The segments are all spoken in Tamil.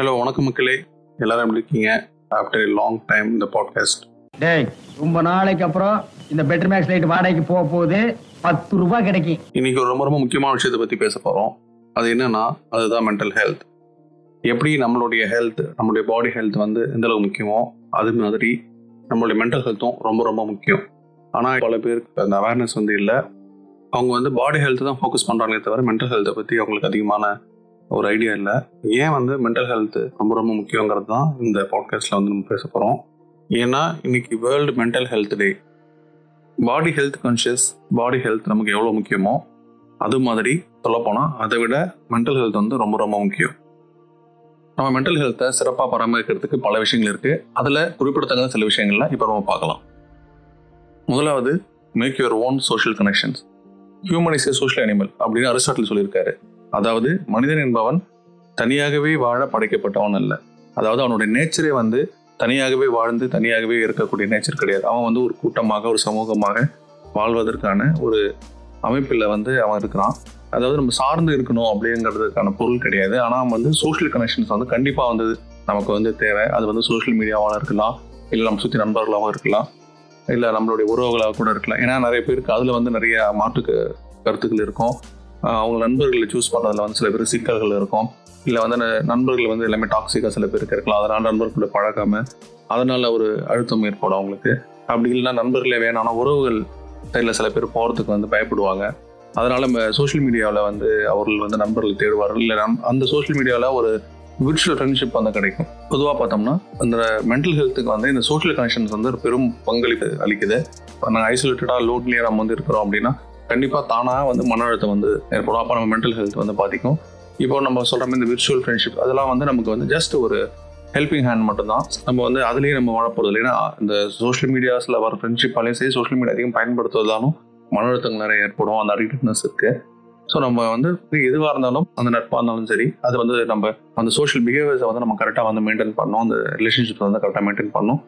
ஹலோ வணக்கம் மக்களே. எல்லாரும் எப்படி இருக்கீங்க? ஆஃப்டர் a லாங் டைம் இந்த பாட்காஸ்ட் டேய் ரொம்ப நாளைக்கு அப்புறம் இந்த பெட்டர் மேக்ஸ் லைட் வாடகைக்கு போக போகுது. பத்து ரூபாய் கிடைக்கும். இன்னைக்கு ஒரு ரொம்ப ரொம்ப முக்கியமான விஷயத்தை பற்றி பேச போகிறோம் அது என்னன்னா அதுதான் மென்டல் ஹெல்த் எப்படி நம்மளுடைய ஹெல்த் நம்மளுடைய பாடி ஹெல்த் வந்து எந்த அளவுக்கு முக்கியமோ அது மாதிரி நம்மளுடைய மென்டல் ஹெல்த்தும் ரொம்ப ரொம்ப முக்கியம். ஆனால் பல பேருக்கு அந்த அவேர்னஸ் வந்து இல்லை. அவங்க வந்து பாடி ஹெல்த் தான் ஃபோக்கஸ் பண்ணுறாங்களே தவிர மென்டல் ஹெல்த்தை பற்றி அவங்களுக்கு அதிகமான ஒரு ஐடியா இல்லை. ஏன் வந்து மென்டல் ஹெல்த் ரொம்ப ரொம்ப முக்கியங்கிறது தான் இந்த பாட்காஸ்ட்டில் வந்து நம்ம பேச போகிறோம் ஏன்னா இன்னைக்கு world mental health day body health conscious body health நமக்கு எவ்வளோ முக்கியமோ அது மாதிரி சொல்லப்போனால் அதை விட மென்டல் ஹெல்த் வந்து ரொம்ப ரொம்ப முக்கியம். நம்ம மென்டல் ஹெல்த்தை சிறப்பாக பராமரிக்கிறதுக்கு பல விஷயங்கள் இருக்குது அதில் குறிப்பிடத்தக்க சில விஷயங்கள்லாம் இப்போ நம்ம பார்க்கலாம். முதலாவது make your own social connections human is a social animal அப்படின்னு அரிஸ்டாட்டில் சொல்லியிருக்காரு. அதாவது மனிதன் என்பவன் தனியாகவே வாழ படைக்கப்பட்டவன் அல்ல. அதாவது அவனுடைய நேச்சரே வந்து தனியாகவே வாழ்ந்து தனியாகவே இருக்கக்கூடிய நேச்சர் கிடையாது. அவன் வந்து ஒரு கூட்டமாக ஒரு சமூகமாக வாழ்வதற்கான ஒரு அமைப்பில் வந்து அவன் இருக்கிறான். அதாவது நம்ம சார்ந்து இருக்கணும் அப்படிங்கிறதுக்கான பொருள் கிடையாது. ஆனால் வந்து சோஷியல் கனெக்ஷன்ஸ் வந்து கண்டிப்பாக வந்து நமக்கு வந்து தேவை. அது வந்து சோஷியல் மீடியாவாக இருக்கலாம். இல்லை நம்ம சுற்றி நண்பர்களாகவும் இருக்கலாம். இல்லை நம்மளுடைய உறவுகளாக கூட இருக்கலாம். ஏன்னா நிறைய பேருக்கு அதில் வந்து நிறைய மாற்று கருத்துக்கள் இருக்கும். அவங்க நண்பர்களை சூஸ் பண்ணுறதுல வந்து சில பேர் சிக்கல்கள் இருக்கும். இல்லை வந்து அந்த நண்பர்கள் வந்து எல்லாமே டாக்ஸிக்காக சில பேருக்கு இருக்கலாம். அதனால் நண்பர்களோட பழகாம அதனால் ஒரு அழுத்தம் ஏற்படும் அவங்களுக்கு. அப்படி இல்லைன்னா நண்பர்களே வேணும் உறவுகள் சைடில் சில பேர் போகிறதுக்கு வந்து பயப்படுவாங்க. அதனால் நம்ம சோஷியல் மீடியாவில் வந்து அவர்கள் வந்து நண்பர்கள் தேடுவார்கள். இல்லை நம் அந்த சோஷியல் மீடியாவில் ஒரு விர்ச்சுவல் ஃப்ரெண்ட்ஷிப் வந்து கிடைக்கும். பொதுவாக பார்த்தோம்னா அந்த மென்டல் ஹெல்த்துக்கு வந்து இந்த சோஷியல் கனெக்ஷன்ஸ் வந்து ஒரு பெரும் பங்களிப்பு அளிக்குது. இப்போ நாங்கள் ஐசோலேட்டடாக லோன்லியாக நம்ம வந்து இருக்கிறோம் அப்படின்னா கண்டிப்பாக தானாக வந்து மன அழுத்தம் வந்து ஏற்படும். அப்போ நம்ம மென்டல் ஹெல்த் வந்து பாதிக்கும். இப்போ நம்ம சொல்கிற மாதிரி இந்த விர்ச்சுவல் ஃப்ரெண்ட்ஷிப் அதெல்லாம் வந்து நமக்கு வந்து ஜஸ்ட் ஒரு ஹெல்பிங் ஹேண்ட் மட்டும்தான். நம்ம வந்து அதுலேயே நம்ம வாழப்போகிறது இல்லைன்னா இல்லை. ஏன்னா இந்த சோஷியல் மீடியாஸில் வர ஃப்ரெண்ட்ஷிப்பாலையும் சரி சோஷியல் மீடியா அதிகம் பயன்படுத்துவதாலும் மன அழுத்தங்கள் நிறைய ஏற்படும். அந்த அடிக்டிவ்னஸ் இருக்கு. ஸோ நம்ம வந்து எதுவாக இருந்தாலும் அந்த நட்பாக இருந்தாலும் சரி அது வந்து நம்ம அந்த சோஷியல் பிஹேவியர்ஸை வந்து நம்ம கரெக்டாக வந்து மெயின்டைன் பண்ணணும். அந்த ரிலேஷன்ஷிப் வந்து கரெக்டாக மெயின்டைன் பண்ணணும்.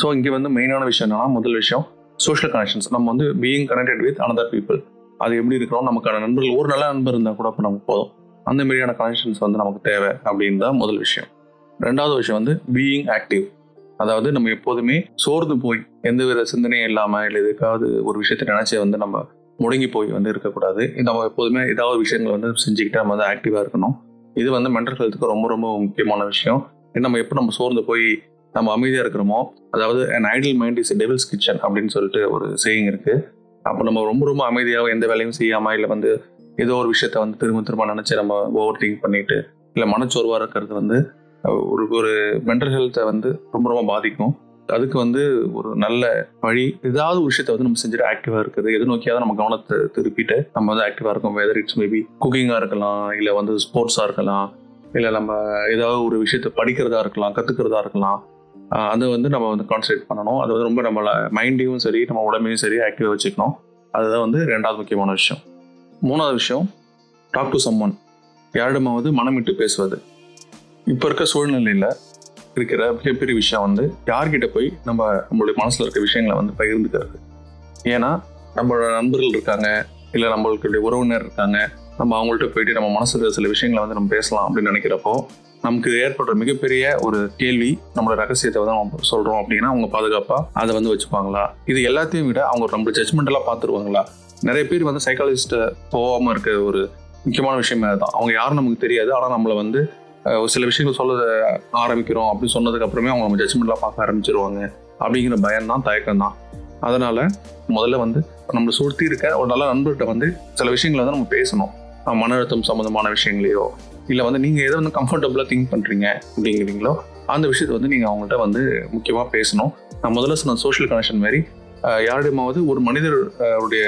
ஸோ இங்கே வந்து மெயினான விஷயம் என்னன்னா முதல் விஷயம் சோஷியல் கனெக்ஷன்ஸ் நம்ம வந்து being connected with another people அது எப்படி இருக்கிறோம் நமக்கான நண்பர்கள் ஒரு நல்ல நண்பர் இருந்தால் கூட இப்போ நமக்கு போதும். அந்த மாதிரியான கனெக்ஷன்ஸ் வந்து நமக்கு தேவை அப்படின்னு தான் முதல் விஷயம். ரெண்டாவது விஷயம் வந்து பீயிங் ஆக்டிவ் அதாவது நம்ம எப்போதுமே சோர்ந்து போய் எந்த வித சிந்தனையும் இல்லாமல் இல்லை எதுக்காவது ஒரு விஷயத்தை நினச்சி வந்து நம்ம முடங்கி போய் வந்து இருக்கக்கூடாது. இது நம்ம எப்போதுமே ஏதாவது விஷயங்கள் வந்து செஞ்சுக்கிட்டு நம்ம வந்து ஆக்டிவாக இருக்கணும். இது வந்து மென்டல் ஹெல்த்துக்கு ரொம்ப ரொம்ப முக்கியமான விஷயம். நம்ம எப்போ நம்ம சோர்ந்து போய் நம்ம அமைதியாக இருக்கிறோமோ? அதாவது an idle mind is devil's kitchen அப்படின்னு சொல்லிட்டு ஒரு சேயிங் இருக்குது அப்போ நம்ம ரொம்ப ரொம்ப அமைதியாக எந்த வேலையும் செய்யாமல் இல்லை வந்து ஏதோ ஒரு விஷயத்த வந்து திரும்ப திரும்ப நினச்சி நம்ம ஓவர் திங்க் பண்ணிட்டு இல்லை மனச்சோர்வாக இருக்கிறது வந்து ஒரு ஒரு மென்டல் ஹெல்த்தை வந்து ரொம்ப ரொம்ப பாதிக்கும். அதுக்கு வந்து ஒரு நல்ல வழி ஏதாவது ஒரு விஷயத்த வந்து நம்ம செஞ்சுட்டு ஆக்டிவாக இருக்குது. எது நோக்கியாவது நம்ம கவனத்தை திருப்பிட்டு நம்ம வந்து ஆக்டிவாக இருக்கும். வெதர் இட்ஸ் மேபி குக்கிங்காக இருக்கலாம் இல்லை வந்து ஸ்போர்ட்ஸாக இருக்கலாம் இல்லை நம்ம ஏதாவது ஒரு விஷயத்த படிக்கிறதா இருக்கலாம் கற்றுக்கிறதா இருக்கலாம். அதை வந்து நம்ம வந்து கான்சன்ட்ரேட் பண்ணணும். அது வந்து ரொம்ப நம்மள மைண்டையும் சரி நம்ம உடம்பையும் சரி ஆக்டிவாக வச்சுக்கணும். அதுதான் வந்து ரெண்டாவது முக்கியமான விஷயம். மூணாவது விஷயம் டாக் டு சம்மன் யாரிடமாவது மனமிட்டு பேசுவது. இப்போ இருக்க சூழ்நிலையில் இருக்கிற மிகப்பெரிய விஷயம் வந்து யார்கிட்ட போய் நம்ம நம்மளுடைய மனசில் இருக்க விஷயங்களை வந்து பகிர்ந்துக்கிறது. ஏன்னா நம்மளோட நண்பர்கள் இருக்காங்க இல்லை நம்மளுடைய உறவினர் இருக்காங்க நம்ம அவங்கள்ட்ட போயிட்டு நம்ம மனசில் சில விஷயங்களை வந்து நம்ம பேசலாம் அப்படின்னு நினைக்கிறப்போ நமக்கு ஏற்படுற மிகப்பெரிய ஒரு கேள்வி நம்மளோட ரகசியத்தை வந்து நம்ம அப்படின்னா அவங்க பாதுகாப்பாக அதை வந்து வச்சுப்பாங்களா? இது எல்லாத்தையும் விட அவங்க நம்ம ஜட்ஜ்மெண்ட்டெல்லாம் பார்த்துருவாங்களா? நிறைய பேர் வந்து சைக்காலஜிஸ்ட்டை போகாமல் இருக்க ஒரு முக்கியமான விஷயம் அதுதான். அவங்க யாரும் நமக்கு தெரியாது. ஆனால் நம்மளை வந்து ஒரு சில விஷயங்கள் சொல்ல ஆரம்பிக்கிறோம் அப்படின்னு சொன்னதுக்கு அப்புறமே அவங்க நம்ம ஜட்மெண்ட்லாம் பார்க்க ஆரம்பிச்சிருவாங்க அப்படிங்கிற பயம் தான் தயக்கம் தான் அதனால முதல்ல வந்து நம்மளை சுற்றி இருக்க ஒரு நல்ல நண்பர்கிட்ட வந்து சில விஷயங்களை வந்து நம்ம பேசணும். மன அழுத்தம் சம்மந்தமான விஷயங்களையோ இல்லை வந்து நீங்கள் எதை வந்து கம்ஃபர்டபுளாக திங்க் பண்ணுறீங்க அப்படிங்கிறீங்களோ அந்த விஷயத்தை வந்து நீங்கள் அவங்கள்ட்ட வந்து முக்கியமாக பேசணும். நான் முதல்ல சொன்ன சோஷியல் கனெக்ஷன் மாதிரி யாரிடமாவது ஒரு மனிதர் உடைய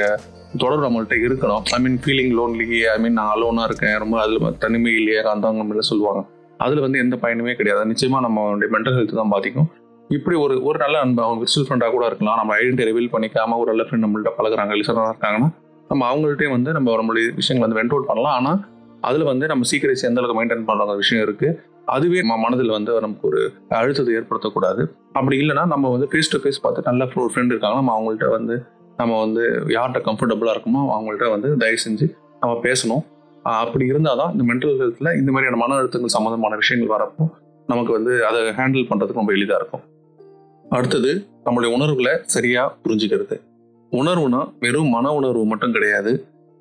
தொடர்பு நம்மள்ட்ட இருக்கணும். ஐ மீன் ஃபீலிங் லோன்லி ஐ மீன் நான் அலோனாக இருக்கேன் ரொம்ப அதில் தனிமை இல்லையா அந்த மாதிரி சொல்லுவாங்க. அதில் வந்து எந்த பயனுமே கிடையாது. நிச்சயமாக நம்மளுடைய மென்டல் ஹெல்த் தான் பாதிக்கும். இப்படி ஒரு ஒரு நல்ல அன்பு அவங்க விர்ச்சுவல் ஃப்ரெண்டாக கூட இருக்கலாம். நம்ம ஐடென்டி ரிவீல் பண்ணிக்காம ஒரு நல்ல ஃப்ரெண்ட் நம்மள்ட்ட பழகுறாங்க லிசனாக இருக்காங்கன்னா நம்ம அவங்கள்ட்டே வந்து நம்ம நம்மளுடைய விஷயங்களை வந்து வெண்ட் அவுட் பண்ணலாம். ஆனால் அதில் வந்து நம்ம சீக்கிரசி எந்த அளவுக்கு மெயின்டைன் பண்ணுற விஷயம் இருக்குது அதுவே நம்ம மனதில் வந்து நமக்கு ஒரு அழுத்தத்தை ஏற்படுத்தக்கூடாது. அப்படி இல்லைன்னா நம்ம வந்து ஃபேஸ் டு ஃபேஸ் பார்த்து நல்ல ஒரு ஃப்ரெண்ட் இருக்காங்க நம்ம அவங்கள்ட்ட வந்து நம்ம வந்து யார்கிட்ட கம்ஃபர்டபுளாக இருக்குமோ அவங்கள்ட்ட வந்து தயவு செஞ்சு நம்ம பேசணும். அப்படி இருந்தால் தான் இந்த மென்டல் ஹெல்த்தில் இந்த மாதிரியான மன அழுத்தங்கள் சம்மந்தமான விஷயங்கள் வரப்போ நமக்கு வந்து அதை ஹேண்டில் பண்ணுறதுக்கு ரொம்ப எளிதாக இருக்கும். அடுத்தது நம்மளுடைய உணர்வுகளை சரியாக புரிஞ்சுக்கிறது. உணர்வுனா வெறும் மன உணர்வு மட்டும் கிடையாது.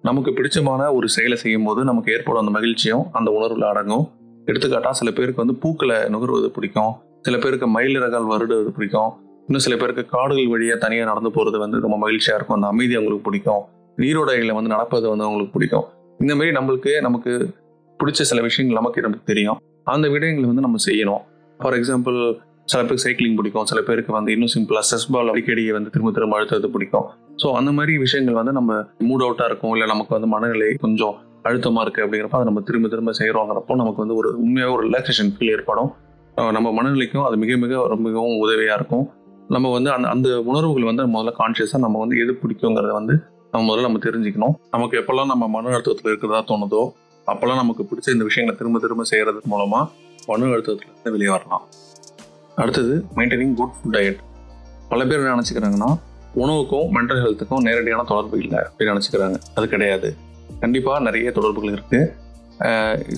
நமக்கு பிடிச்சமான ஒரு செயலை செய்யும் போது நமக்கு ஏற்படும் அந்த மகிழ்ச்சியும் அந்த உணர்வுல அடங்கும். எடுத்துக்காட்டா சில பேருக்கு வந்து பூக்களை நுகர்வது பிடிக்கும். சில பேருக்கு மயிலிறகால் வருடுவது பிடிக்கும். இன்னும் சில பேருக்கு காடுகள் வழியாக தனியாக நடந்து போகிறது வந்து ரொம்ப மகிழ்ச்சியாக இருக்கும். அந்த அமைதி அவங்களுக்கு பிடிக்கும். நீரோடைகளை வந்து நடப்பது வந்து அவங்களுக்கு பிடிக்கும். இந்த மாதிரி நம்மளுக்கு நமக்கு பிடிச்ச சில விஷயங்கள் நமக்கு நமக்கு தெரியும். அந்த விடயங்களை வந்து நம்ம செய்யணும். ஃபார் எக்ஸாம்பிள் சில பேருக்கு சைக்கிளிங் பிடிக்கும். சில பேருக்கு வந்து இன்னும் சிம்பிளாக செஸ் பால் அடிக்கடி வந்து திரும்ப திரும்ப அழுத்தது பிடிக்கும். ஸோ அந்த மாதிரி விஷயங்கள் வந்து நம்ம மூட் அவுட்டாக இருக்கும். இல்லை நமக்கு வந்து மனநிலை கொஞ்சம் அழுத்தமாக இருக்குது அப்படிங்கிறப்ப அதை நம்ம திரும்ப திரும்ப செய்கிறோங்கிறப்போ நமக்கு வந்து ஒரு உண்மையாக ஒரு ரிலாக்ஸேஷன் ஃபீல் ஏற்படும். நம்ம மனநிலைக்கும் அது மிக மிக மிகவும் உதவியாக இருக்கும். நம்ம வந்து அந்த அந்த உணர்வுகள் வந்து முதல்ல கான்ஷியஸாக நம்ம வந்து எது பிடிக்குங்கிறத வந்து நம்ம முதல்ல நம்ம தெரிஞ்சுக்கணும். நமக்கு எப்போல்லாம் நம்ம மன அழுத்தத்தில் இருக்கிறதா தோணுதோ அப்போல்லாம் நமக்கு பிடிச்ச இந்த விஷயங்களை திரும்ப திரும்ப செய்கிறது மூலமாக மன அழுத்தத்துலேருந்து வெளியே வரலாம். அடுத்தது மெயின்டைனிங் குட் ஃபுட் டயட் பல பேர் என்ன நினச்சிக்கிறாங்கன்னா உணவுக்கும் மென்டல் ஹெல்த்துக்கும் நேரடியான தொடர்பு இல்லை அப்படின்னு நினச்சிக்கிறாங்க. அது கிடையாது. கண்டிப்பாக நிறைய தொடர்புகள் இருக்குது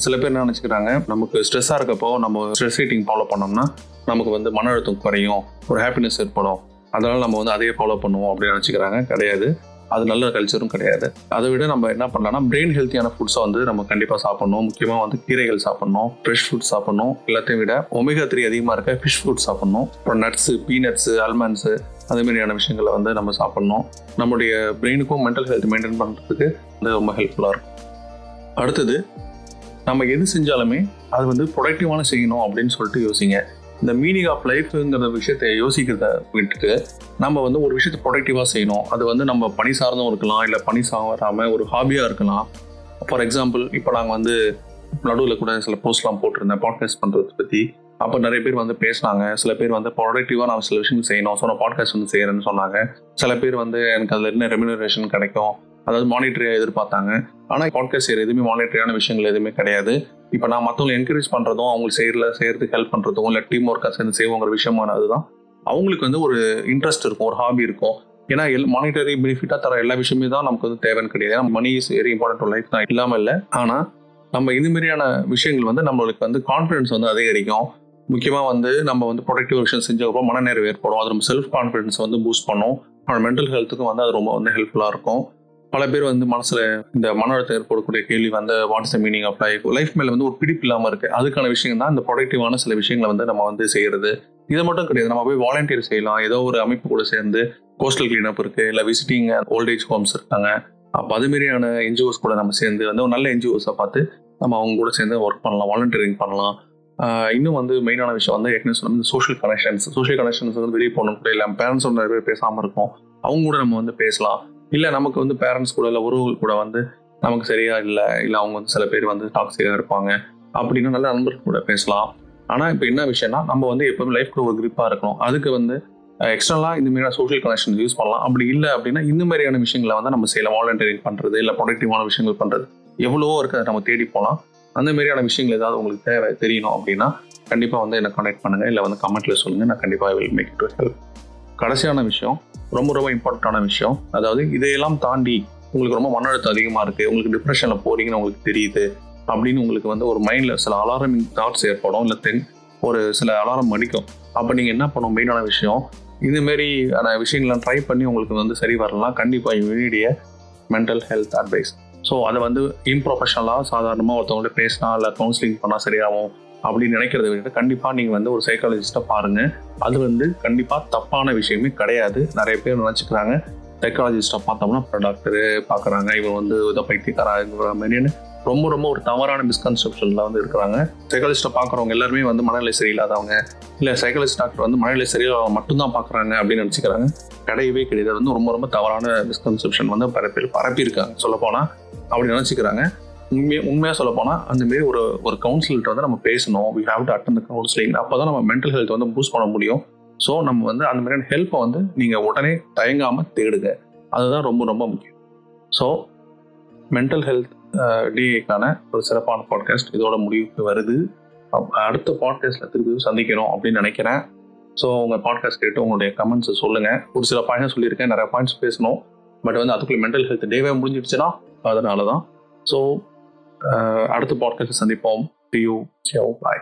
சில பேர் என்ன நினச்சிக்கிறாங்க நமக்கு ஸ்ட்ரெஸ்ஸாக இருக்கப்போ நம்ம ஸ்ட்ரெஸ் ஈட்டிங் ஃபாலோ பண்ணோம்னா நமக்கு வந்து மன அழுத்தம் குறையும் ஒரு ஹாப்பினஸ் ஏற்படும். அதனால் நம்ம வந்து அதையே ஃபாலோ பண்ணுவோம் அப்படின்னு நினச்சிக்கிறாங்க. கிடையாது. அது நல்ல கல்ச்சரும் கிடையாது. அதை விட நம்ம என்ன பண்ணலாம்னா பிரெயின் ஹெல்த்தியான ஃபுட்ஸை வந்து நம்ம கண்டிப்பாக சாப்பிடணும். முக்கியமாக வந்து கீரைகள் சாப்பிடணும் ஃப்ரெஷ் ஃபுட் சாப்பிடணும். எல்லாத்தையும் விட ஒமேகா த்ரீ அதிகமாக இருக்க ஃபிஷ் ஃபுட் சாப்பிடணும். அப்புறம் நட்ஸு பீனட்ஸு அல்மண்ட்ஸு அதே மாதிரியான விஷயங்களை வந்து நம்ம சாப்பிட்ணும். நம்முடைய பிரெயினுக்கும் மென்டல் ஹெல்த் மெயின்டைன் பண்ணுறதுக்கு வந்து ரொம்ப ஹெல்ப்ஃபுல்லாக இருக்கும். அடுத்தது நம்ம எது செஞ்சாலுமே அது வந்து ப்ரொடக்டிவான செய்யணும் அப்படின்னு சொல்லிட்டு யோசிங்க. இந்த மீனிங் ஆஃப் லைஃப்ங்கிற விஷயத்தை யோசிக்கிறத விட்டுட்டு நம்ம வந்து ஒரு விஷயத்தை ப்ரொடக்டிவாக செய்யணும். அது வந்து நம்ம பணி சார்ந்தும் இருக்கலாம் இல்லை பணி சாராமல் ஒரு ஹாபியாக இருக்கலாம். ஃபார் எக்ஸாம்பிள் இப்போ நாங்கள் வந்து நடுவில் கூட சில போஸ்ட்லாம் போட்டிருந்தேன். பாட்காஸ்ட் பண்ணுறது பற்றி அப்போ நிறைய பேர் வந்து பேசினாங்க. சில பேர் வந்து ப்ரொடக்டிவாக நான் சில விஷயங்கள் செய்யணும். ஸோ நான் பாட்காஸ்ட் வந்து செய்கிறேன்னு சொன்னாங்க. சில பேர் வந்து எனக்கு அதில் என்ன ரெமினரேஷன் கிடைக்கும்? அதாவது மானிட்டரியாக எதிர்பார்த்தாங்க. ஆனால் பாட்காஸ்ட் செய்கிற எதுவுமே மானிட்டரியான விஷயங்கள் எதுவுமே கிடையாது. இப்போ நான் மற்றவங்களை என்கரேஜ் பண்ணுறதும் அவங்க செய்யறதுல செய்யறதுக்கு ஹெல்ப் பண்ணுறதும் இல்லை டீம் ஒர்க்காக சேர்ந்து செய்வோங்கிற விஷயமான அதுதான் அவங்களுக்கு வந்து ஒரு இன்ட்ரெஸ்ட் இருக்கும் ஒரு ஹாபி இருக்கும். ஏன்னா எல் மானிட்டரி பெனிஃபிட்டாக தர எல்லா விஷயமே தான் நமக்கு வந்து தேவைன்னு கிடையாது. ஏன்னா money is very important life தான். இல்லாமல் இல்லை. ஆனால் நம்ம இது மாதிரியான விஷயங்கள் வந்து நம்மளுக்கு வந்து கான்ஃபிடன்ஸ் வந்து அதிகரிக்கும். முக்கியமாக வந்து நம்ம வந்து ப்ரொடக்டிவ் விஷயம் செஞ்சப்போ மனநிறைவு ஏற்படும். அது நம்ம செல்ஃப் கான்ஃபிடன்ஸ் வந்து பூஸ்ட் பண்ணும். நம்ம மென்டல் ஹெல்த்துக்கும் வந்து அது ரொம்ப வந்து ஹெல்ப்ஃபுல்லாக இருக்கும். பல பேர் வந்து மனசில் இந்த மன அழுத்தம் ஏற்படக்கூடிய கேள்வி வந்து what's the meaning of life life மேலே வந்து ஒரு பிடிப்பு இல்லாமல் இருக்குது அதுக்கான விஷயம் தான் இந்த ப்ரொடக்டிவான சில விஷயங்களை வந்து நம்ம வந்து செய்கிறது இது மட்டும் கிடையாது. நம்ம போய் வாலண்டியர் செய்யலாம். ஏதோ ஒரு அமைப்பு கூட சேர்ந்து கோஸ்டல் கிளீனப் இருக்குது இல்லை விசிட்டிங் ஓல்டேஜ் ஹோம்ஸ் இருக்காங்க. அப்போ அது மாதிரியான என்ஜிஓஸ் கூட நம்ம சேர்ந்து வந்து ஒரு நல்ல என்ஜிஓஸை பார்த்து நம்ம அவங்க கூட சேர்ந்து ஒர்க் பண்ணலாம். வாலண்டியரிங் பண்ணலாம். இன்னும் வந்து மெயினான விஷயம் வந்து ஏற்கனவே சொன்ன சோஷியல் கனெக்ஷன்ஸ் சோஷியல் கனெக்ஷன்ஸ் வந்து வெளியே போகணும் கூட இல்லை. பேரண்ட்ஸ் நிறைய பேர் பேசாமல் இருக்கும். அவங்க கூட நம்ம வந்து பேசலாம். இல்லை நமக்கு வந்து பேரண்ட்ஸ் கூட இல்லை உறவுகள் கூட வந்து நமக்கு சரியா இல்லை. இல்லை அவங்க வந்து சில பேர் வந்து டாக்ஸிக்காக இருப்பாங்க. அப்படின்னா நல்ல நண்பர்கள் கூட பேசலாம். ஆனால் இப்போ என்ன விஷயம்னா நம்ம வந்து எப்போவுமே லைஃப் கூட ஒரு கிரிப்பாக இருக்கணும். அதுக்கு வந்து எக்ஸ்டர்னலாக இந்த மாதிரியான சோஷியல் கனெக்ஷன் யூஸ் பண்ணலாம். அப்படி இல்லை அப்படின்னா இந்த மாதிரியான விஷயங்களை வந்து நம்ம செய்யலாம். வாலண்டியரிங் பண்ணுறது இல்லை ப்ரொடக்டிவான விஷயங்கள் பண்ணுறது எவ்வளவோ இருக்கு அதை நம்ம தேடி போகலாம். அந்த மாதிரியான விஷயங்கள் ஏதாவது உங்களுக்கு தேவை தெரியணும் அப்படின்னா கண்டிப்பாக வந்து என்னை கான்டாக்ட் பண்ணுங்கள் இல்லை வந்து கமெண்ட்டில் சொல்லுங்கள் நான் கண்டிப்பாக வில் மேக் இட் ஹெல்ப் கடைசியான விஷயம் ரொம்ப ரொம்ப இம்பார்ட்டண்டான விஷயம். அதாவது இதையெல்லாம் தாண்டி உங்களுக்கு ரொம்ப மன அழுத்தம் அதிகமாக இருக்குது உங்களுக்கு டிப்ரெஷனில் போகிறீங்கன்னு உங்களுக்கு தெரியுது அப்படின்னு உங்களுக்கு வந்து ஒரு மைண்டில் சில அலாரமிங் தாட்ஸ் ஏற்படும். இல்லை தென் ஒரு சில அலாரம் அடிக்கும். அப்போ நீங்கள் என்ன பண்ணும் மெயினான விஷயம் இதுமாரி விஷயங்கள்லாம் ட்ரை பண்ணி உங்களுக்கு வந்து சரி வரலாம். கண்டிப்பாக யூனிடிய மென்டல் ஹெல்த் அட்வைஸ் ஸோ அதை வந்து இம்ப்ரொஃபஷனலாக சாதாரணமாக ஒருத்தவங்கள்ட்ட பேசினா இல்லை கவுன்சிலிங் பண்ணால் சரியாகும் அப்படின்னு நினைக்கிறத விட கண்டிப்பாக நீங்கள் வந்து ஒரு சைக்காலஜிஸ்ட்டை பாருங்கள் அது வந்து கண்டிப்பாக தப்பான விஷயமே கிடையாது. நிறைய பேர் நினச்சிக்கிறாங்க. சைக்காலஜிஸ்டாக பார்த்தோம்னா டாக்டரு பார்க்குறாங்க. இவன் வந்து இதை பைத்தியக்காரங்கிற மாதிரின்னு ரொம்ப ரொம்ப ஒரு தவறான மிஸ்கன்செப்ஷனில் வந்து இருக்கிறாங்க. சைக்காலஜிஸ்ட்டை பார்க்குறவங்க எல்லாருமே வந்து மனநிலை சரியில்லாதவங்க. இல்லை சைக்காலஜிஸ்ட் டாக்டர் வந்து மனநிலை சரியில்லாத மட்டும்தான் பார்க்குறாங்க அப்படின்னு நினச்சிக்கிறாங்க. கிடையவே கிடையாது. வந்து ரொம்ப ரொம்ப தவறான மிஸ்கன்செப்ஷன் வந்து பரப்பி பரப்பியிருக்காங்க சொல்லப்போனால் அப்படி நினச்சிக்கிறாங்க. உண்மையாக உண்மையாக சொல்ல போனால் அந்த மாரி ஒரு ஒரு கவுன்சிலர்கிட்ட வந்து நம்ம பேசணும். We have to attend counselling அப்போ தான் நம்ம மென்டல் ஹெல்த் வந்து பூஸ்ட் பண்ண முடியும். ஸோ நம்ம வந்து அந்த மாதிரியான ஹெல்ப்பை வந்து நீங்கள் உடனே தயங்காமல் தேடுங்க. அதுதான் ரொம்ப ரொம்ப முக்கியம். ஸோ மென்டல் ஹெல்த் டிஏக்கான ஒரு சிறப்பான பாட்காஸ்ட் இதோட முடிவுக்கு வருது. அடுத்த பாட்காஸ்ட்டில் திருப்பி சந்திக்கணும் அப்படின்னு நினைக்கிறேன். ஸோ உங்கள் பாட்காஸ்ட் கேட்டு உங்களுடைய கமெண்ட்ஸை சொல்லுங்கள் ஒரு சில பாயிண்ட்ஸ் சொல்லியிருக்கேன் நிறைய பாயிண்ட்ஸ் பேசணும். பட் வந்து அதுக்குள்ளே மென்டல் ஹெல்த் டேவே முடிஞ்சிடுச்சுன்னா அதனால தான் ஸோ அடுத்த பாட்காஸ்ட் சந்திப்போம். You bye